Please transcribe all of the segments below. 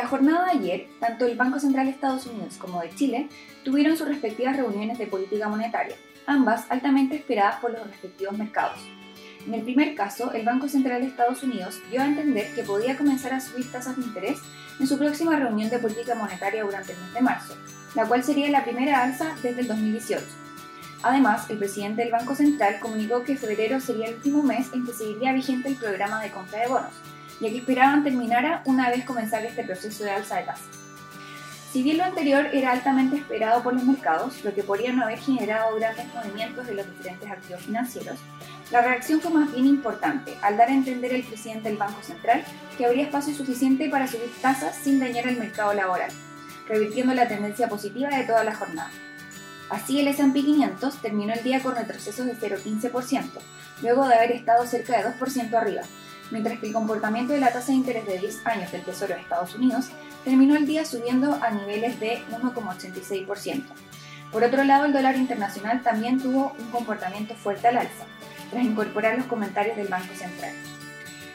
la jornada de ayer, tanto el Banco Central de Estados Unidos como de Chile tuvieron sus respectivas reuniones de política monetaria, ambas altamente esperadas por los respectivos mercados. En el primer caso, el Banco Central de Estados Unidos dio a entender que podía comenzar a subir tasas de interés en su próxima reunión de política monetaria durante el mes de marzo, la cual sería la primera alza desde el 2018. Además, el presidente del Banco Central comunicó que febrero sería el último mes en que seguiría vigente el programa de compra de bonos, ya que esperaban terminara una vez comenzara este proceso de alza de tasas. Si bien lo anterior era altamente esperado por los mercados, lo que podría no haber generado grandes movimientos de los diferentes activos financieros, la reacción fue más bien importante, al dar a entender el presidente del Banco Central que habría espacio suficiente para subir tasas sin dañar el mercado laboral, revirtiendo la tendencia positiva de toda la jornada. Así el S&P 500 terminó el día con retrocesos de 0,15%, luego de haber estado cerca de 2% arriba, mientras que el comportamiento de la tasa de interés de 10 años del Tesoro de Estados Unidos terminó el día subiendo a niveles de 1,86%. Por otro lado, el dólar internacional también tuvo un comportamiento fuerte al alza, tras incorporar los comentarios del Banco Central.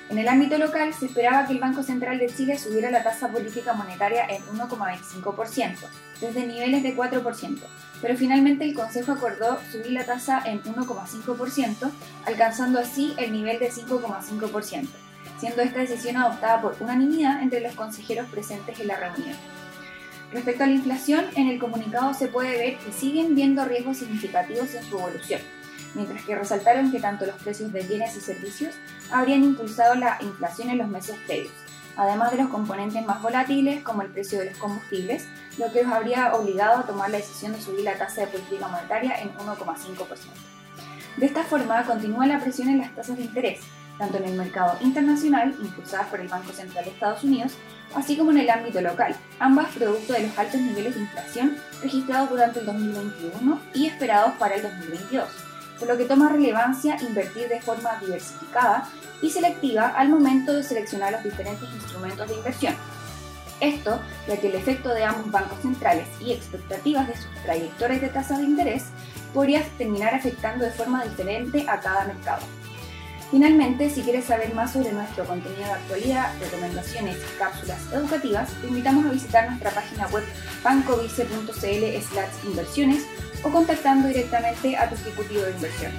En el ámbito local, se esperaba que el Banco Central de Chile subiera la tasa política monetaria en 1,25%, desde niveles de 4%, pero finalmente el Consejo acordó subir la tasa en 1,5%, alcanzando así el nivel de 5,5%, siendo esta decisión adoptada por unanimidad entre los consejeros presentes en la reunión. Respecto a la inflación, en el comunicado se puede ver que siguen viendo riesgos significativos en su evolución mientras que resaltaron que tanto los precios de bienes y servicios habrían impulsado la inflación en los meses previos, además de los componentes más volátiles como el precio de los combustibles, lo que los habría obligado a tomar la decisión de subir la tasa de política monetaria en 1,5%. De esta forma, continúa la presión en las tasas de interés, tanto en el mercado internacional, impulsadas por el Banco Central de Estados Unidos, así como en el ámbito local, ambas producto de los altos niveles de inflación registrados durante el 2021 y esperados para el 2022 por lo que toma relevancia invertir de forma diversificada y selectiva al momento de seleccionar los diferentes instrumentos de inversión. Esto ya que el efecto de ambos bancos centrales y expectativas de sus trayectorias de tasas de interés podría terminar afectando de forma diferente a cada mercado. Finalmente, si quieres saber más sobre nuestro contenido de actualidad, recomendaciones y cápsulas educativas, te invitamos a visitar nuestra página web bancovice.cl/inversiones o contactando directamente a tu ejecutivo de inversión.